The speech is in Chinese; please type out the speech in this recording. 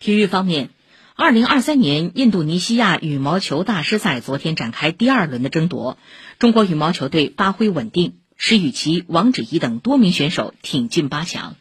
体育方面，二零二三年印度尼西亚羽毛球大师赛昨天展开第二轮的争夺，中国羽毛球队发挥稳定，施雨琦、王芷怡等多名选手挺进八强。